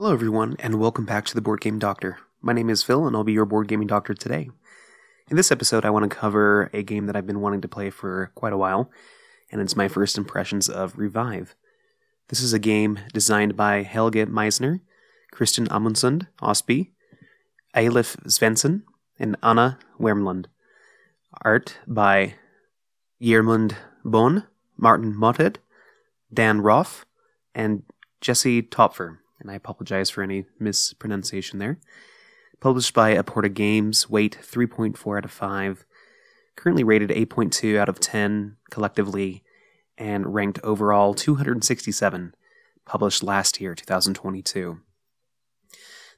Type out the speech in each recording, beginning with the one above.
Hello, everyone, and welcome back to the Board Game Doctor. My name is Phil, and I'll be your board gaming doctor today. In this episode, I want to cover a game that I've been wanting to play for quite a while, and it's my first impressions of Revive. This is a game designed by Helge Meissner, Kristian Amundsen Østby, Eilif Svensson, and Anna Wermlund. Art by Gjermund Bohne, Martin Mottet, Dan Roth, and Jesse Topfer and I apologize for any mispronunciation there. Published by Aporta Games, weight 3.4 out of 5, currently rated 8.2 out of 10 collectively, and ranked overall 267, published last year, 2022.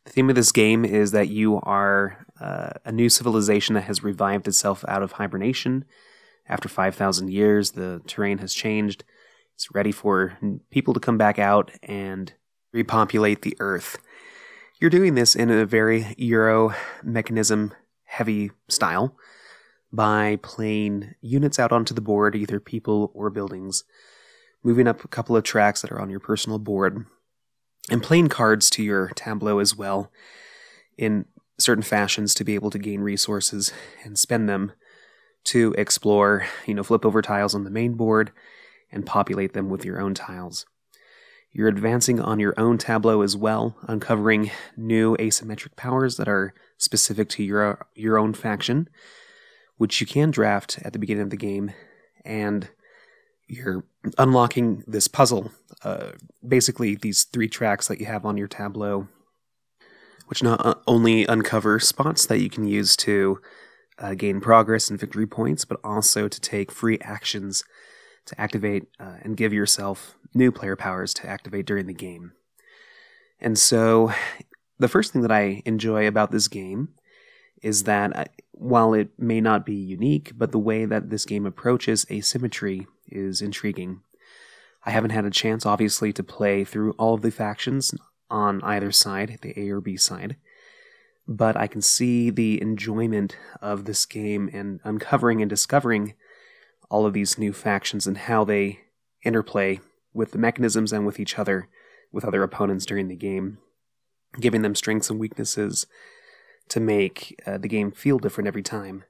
The theme of this game is that you are uh, a new civilization that has revived itself out of hibernation. After 5,000 years, the terrain has changed. It's ready for people to come back out and repopulate the Earth. You're doing this in a very Euro mechanism heavy style by playing units out onto the board, either people or buildings, moving up a couple of tracks that are on your personal board, and playing cards to your tableau as well in certain fashions to be able to gain resources and spend them to explore, you know, flip over tiles on the main board and populate them with your own tiles. You're advancing on your own tableau as well, uncovering new asymmetric powers that are specific to your your own faction, which you can draft at the beginning of the game, and you're unlocking this puzzle. Uh, basically, these three tracks that you have on your tableau, which not only uncover spots that you can use to uh, gain progress and victory points, but also to take free actions to activate uh, and give yourself new player powers to activate during the game. And so, the first thing that I enjoy about this game is that uh, while it may not be unique, but the way that this game approaches asymmetry is intriguing. I haven't had a chance, obviously, to play through all of the factions on either side, the A or B side, but I can see the enjoyment of this game and uncovering and discovering all of these new factions and how they interplay with the mechanisms and with each other, with other opponents during the game, giving them strengths and weaknesses to make uh, the game feel different every time.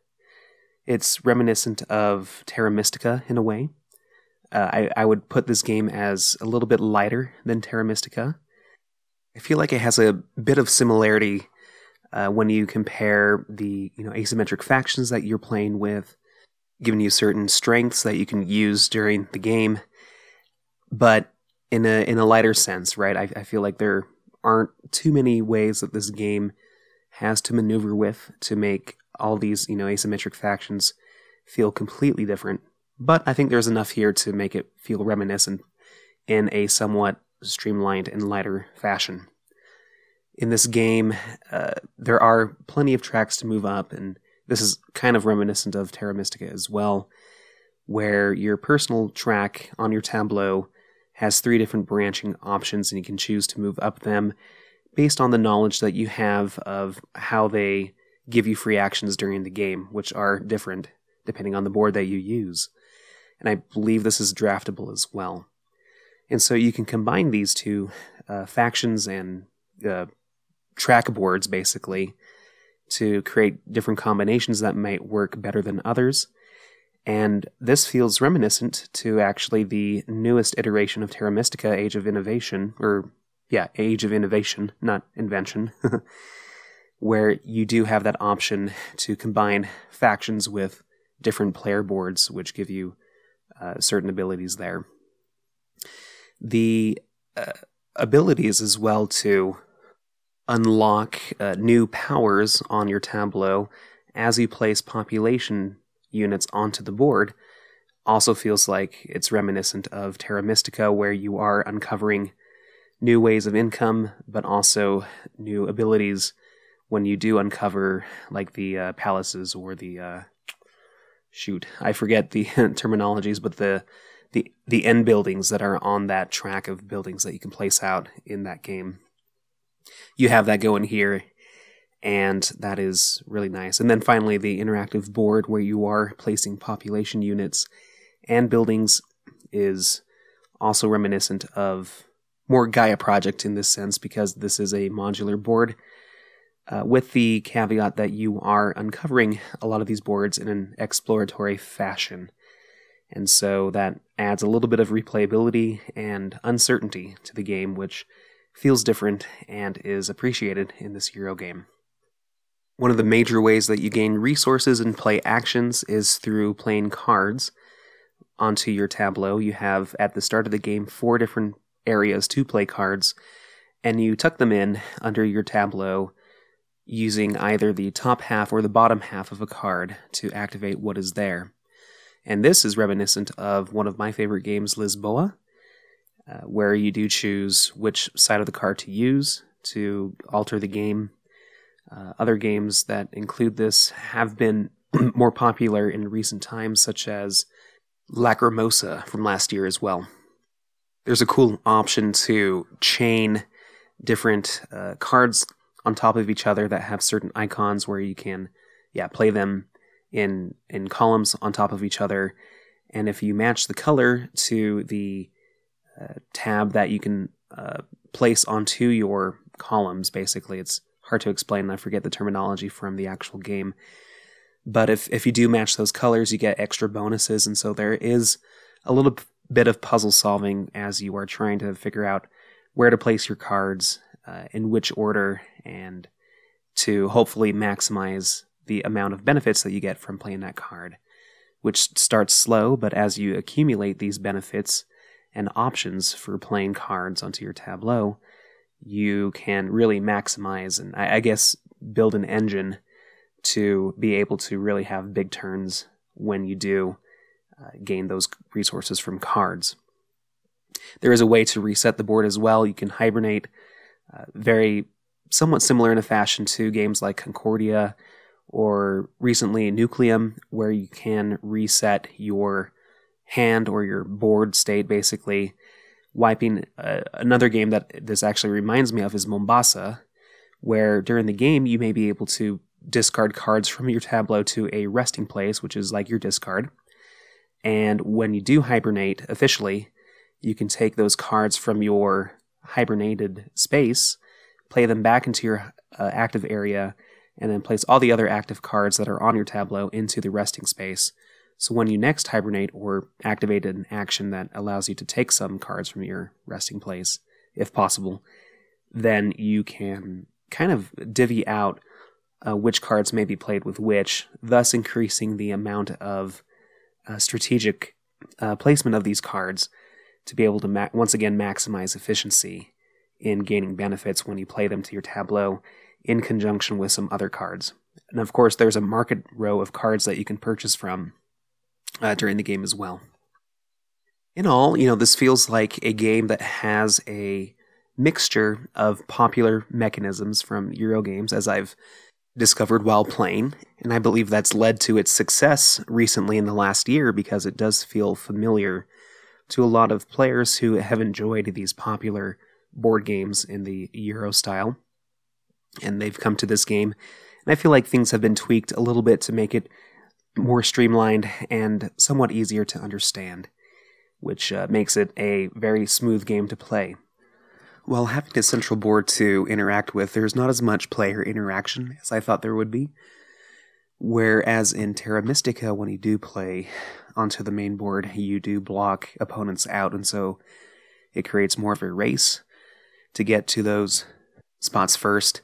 It's reminiscent of Terra Mystica in a way. Uh, I, I would put this game as a little bit lighter than Terra Mystica. I feel like it has a bit of similarity uh, when you compare the you know asymmetric factions that you're playing with giving you certain strengths that you can use during the game, but in a in a lighter sense, right? I, I feel like there aren't too many ways that this game has to maneuver with to make all these you know asymmetric factions feel completely different. But I think there's enough here to make it feel reminiscent in a somewhat streamlined and lighter fashion. In this game, uh, there are plenty of tracks to move up, and this is kind of reminiscent of Terra Mystica as well, where your personal track on your tableau has three different branching options, and you can choose to move up them based on the knowledge that you have of how they give you free actions during the game, which are different depending on the board that you use. And I believe this is draftable as well. And so you can combine these two uh, factions and uh, track boards basically to create different combinations that might work better than others. And this feels reminiscent to actually the newest iteration of Terra Mystica, Age of Innovation, or yeah, Age of Innovation, not invention, where you do have that option to combine factions with different player boards, which give you uh, certain abilities there. The uh, abilities as well to unlock uh, new powers on your tableau as you place population units onto the board also feels like it's reminiscent of Terra Mystica, where you are uncovering new ways of income, but also new abilities when you do uncover, like the uh, palaces or the uh, shoot, I forget the terminologies, but the the the end buildings that are on that track of buildings that you can place out in that game you have that going here and that is really nice. And then finally, the interactive board where you are placing population units and buildings is also reminiscent of more Gaia project in this sense because this is a modular board. Uh, with the caveat that you are uncovering a lot of these boards in an exploratory fashion. And so that adds a little bit of replayability and uncertainty to the game, which feels different and is appreciated in this Euro game. One of the major ways that you gain resources and play actions is through playing cards onto your tableau. You have, at the start of the game, four different areas to play cards, and you tuck them in under your tableau using either the top half or the bottom half of a card to activate what is there. And this is reminiscent of one of my favorite games, Lisboa, uh, where you do choose which side of the card to use to alter the game. Uh, other games that include this have been more popular in recent times, such as Lacrimosa from last year as well. There's a cool option to chain different uh, cards on top of each other that have certain icons where you can, yeah, play them in in columns on top of each other. And if you match the color to the tab that you can uh, place onto your columns, basically, it's hard to explain. I forget the terminology from the actual game. But if if you do match those colors, you get extra bonuses, and so there is a little bit of puzzle solving as you are trying to figure out where to place your cards, uh, in which order, and to hopefully maximize the amount of benefits that you get from playing that card, which starts slow, but as you accumulate these benefits and options for playing cards onto your tableau, you can really maximize and I, guess build an engine to be able to really have big turns when you do uh, gain those resources from cards. There is a way to reset the board as well. You can hibernate, uh, very somewhat similar in a fashion to games like Concordia or recently Nucleum, where you can reset your hand or your board state basically. Wiping uh, another game that this actually reminds me of is Mombasa, where during the game you may be able to discard cards from your tableau to a resting place, which is like your discard. And when you do hibernate officially, you can take those cards from your hibernated space, play them back into your uh, active area, and then place all the other active cards that are on your tableau into the resting space. So when you next hibernate or activate an action that allows you to take some cards from your resting place, if possible, then you can kind of divvy out uh, which cards may be played with which, thus increasing the amount of uh, strategic uh, placement of these cards to be able to ma- once again maximize efficiency in gaining benefits when you play them to your tableau in conjunction with some other cards. And of course, there's a market row of cards that you can purchase from uh, during the game as well. In all, you know, this feels like a game that has a mixture of popular mechanisms from Euro games, as I've discovered while playing, and I believe that's led to its success recently in the last year because it does feel familiar to a lot of players who have enjoyed these popular board games in the Euro style and they've come to this game. And I feel like things have been tweaked a little bit to make it more streamlined and somewhat easier to understand, which uh, makes it a very smooth game to play. While having a central board to interact with, there's not as much player interaction as I thought there would be. Whereas in Terra Mystica, when you do play onto the main board, you do block opponents out, and so it creates more of a race to get to those spots first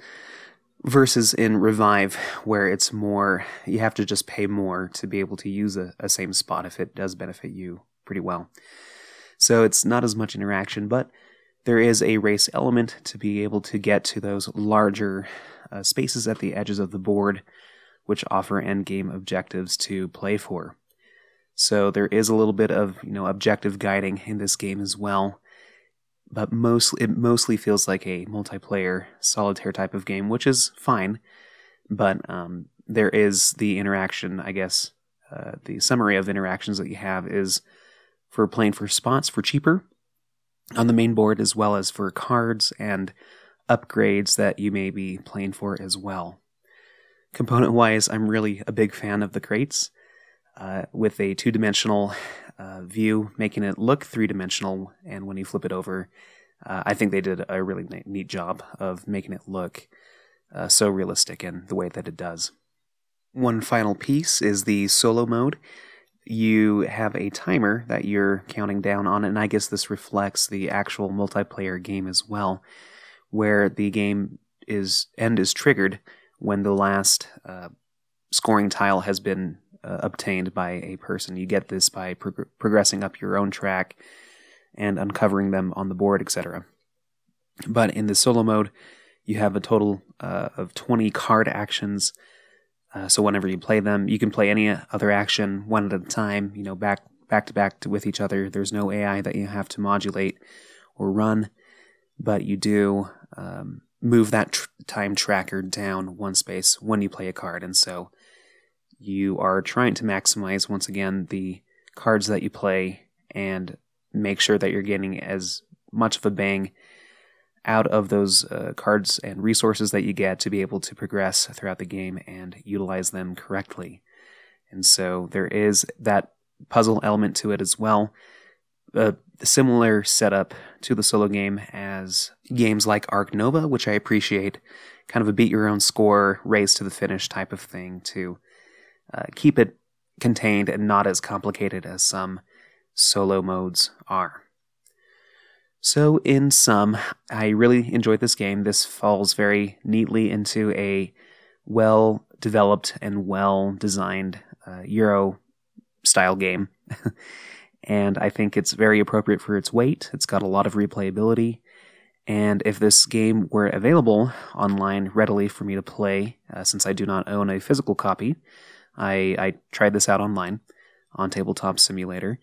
versus in revive where it's more you have to just pay more to be able to use a, a, same spot if it does benefit you pretty well. So it's not as much interaction but there is a race element to be able to get to those larger uh, spaces at the edges of the board which offer end game objectives to play for. So there is a little bit of you know objective guiding in this game as well but mostly it mostly feels like a multiplayer solitaire type of game, which is fine. But um, there is the interaction, I guess. Uh, the summary of interactions that you have is for playing for spots for cheaper on the main board, as well as for cards and upgrades that you may be playing for as well. Component wise, I'm really a big fan of the crates. Uh, with a two dimensional uh, view, making it look three dimensional. And when you flip it over, uh, I think they did a really neat job of making it look uh, so realistic in the way that it does. One final piece is the solo mode. You have a timer that you're counting down on, and I guess this reflects the actual multiplayer game as well, where the game is end is triggered when the last uh, scoring tile has been uh, obtained by a person. You get this by prog- progressing up your own track and uncovering them on the board, etc. But in the solo mode, you have a total uh, of 20 card actions. Uh, so whenever you play them, you can play any other action one at a time, you know, back back to back with each other. There's no AI that you have to modulate or run, but you do um, move that tr- time tracker down one space when you play a card. And so you are trying to maximize, once again, the cards that you play and make sure that you're getting as much of a bang out of those uh, cards and resources that you get to be able to progress throughout the game and utilize them correctly. And so there is that puzzle element to it as well. A similar setup to the solo game as games like Ark Nova, which I appreciate, kind of a beat your own score, race to the finish type of thing to uh, keep it contained and not as complicated as some solo modes are. So, in sum, I really enjoyed this game. This falls very neatly into a well developed and well designed uh, Euro style game. and I think it's very appropriate for its weight. It's got a lot of replayability. And if this game were available online readily for me to play, uh, since I do not own a physical copy, I, I tried this out online on Tabletop Simulator.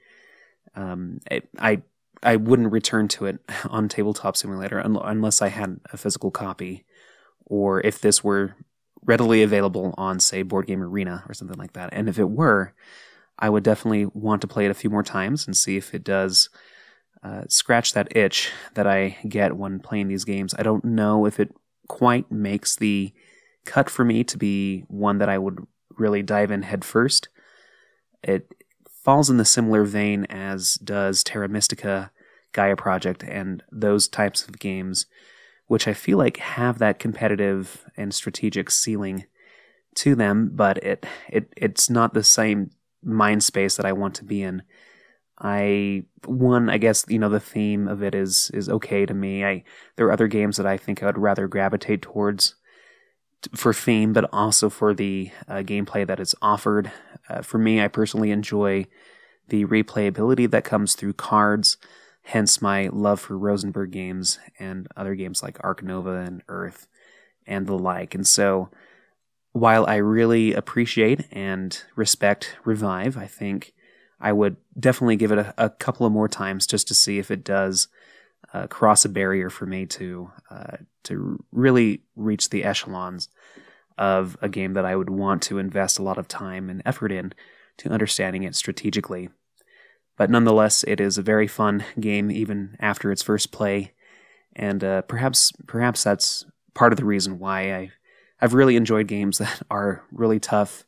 Um, it, I I wouldn't return to it on Tabletop Simulator un- unless I had a physical copy, or if this were readily available on, say, Board Game Arena or something like that. And if it were, I would definitely want to play it a few more times and see if it does uh, scratch that itch that I get when playing these games. I don't know if it quite makes the cut for me to be one that I would really dive in headfirst. It falls in the similar vein as does Terra Mystica, Gaia Project, and those types of games, which I feel like have that competitive and strategic ceiling to them, but it, it it's not the same mind space that I want to be in. I one, I guess you know the theme of it is is okay to me. I there are other games that I think I would rather gravitate towards for theme, but also for the uh, gameplay that is offered. Uh, for me, I personally enjoy the replayability that comes through cards, hence my love for Rosenberg games and other games like Ark Nova and Earth and the like. And so, while I really appreciate and respect Revive, I think I would definitely give it a, a couple of more times just to see if it does uh, cross a barrier for me to uh, to really reach the echelons of a game that I would want to invest a lot of time and effort in to understanding it strategically. But nonetheless, it is a very fun game even after its first play, and uh, perhaps perhaps that's part of the reason why I I've really enjoyed games that are really tough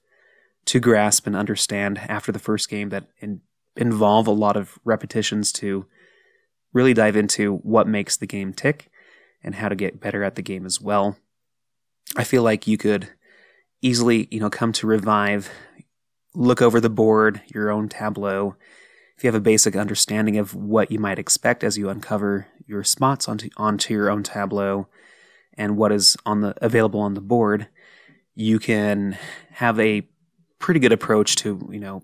to grasp and understand after the first game that in, involve a lot of repetitions to really dive into what makes the game tick and how to get better at the game as well. I feel like you could easily, you know, come to revive, look over the board, your own tableau. If you have a basic understanding of what you might expect as you uncover your spots onto onto your own tableau and what is on the available on the board, you can have a pretty good approach to you know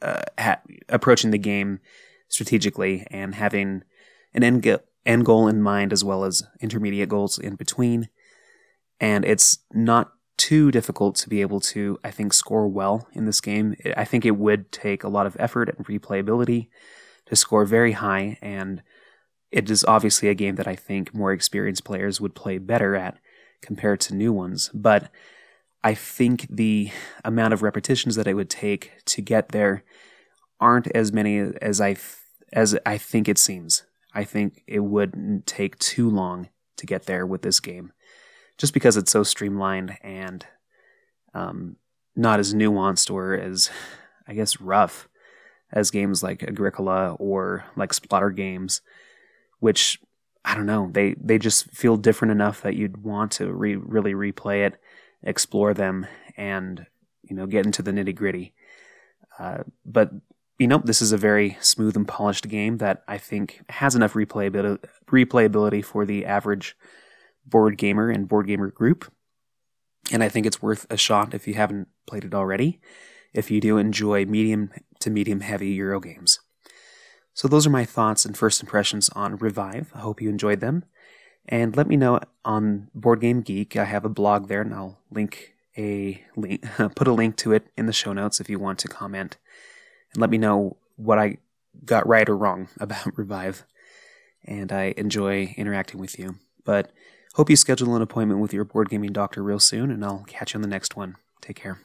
uh, ha- approaching the game strategically and having an end, go- end goal in mind as well as intermediate goals in between. And it's not too difficult to be able to, I think, score well in this game. I think it would take a lot of effort and replayability to score very high, and it is obviously a game that I think more experienced players would play better at compared to new ones. But I think the amount of repetitions that it would take to get there aren't as many as I th- as I think it seems. I think it wouldn't take too long to get there with this game, just because it's so streamlined and um, not as nuanced or as, I guess, rough as games like Agricola or like Splotter games, which I don't know, they they just feel different enough that you'd want to re- really replay it, explore them, and you know get into the nitty gritty. Uh, but you know, this is a very smooth and polished game that I think has enough replayability, for the average board gamer and board gamer group. And I think it's worth a shot if you haven't played it already, if you do enjoy medium to medium heavy Euro games. So, those are my thoughts and first impressions on Revive. I hope you enjoyed them. And let me know on Board Game Geek. I have a blog there, and I'll link a link, put a link to it in the show notes if you want to comment let me know what I got right or wrong about Revive. And I enjoy interacting with you. But hope you schedule an appointment with your board gaming doctor real soon, and I'll catch you on the next one. Take care.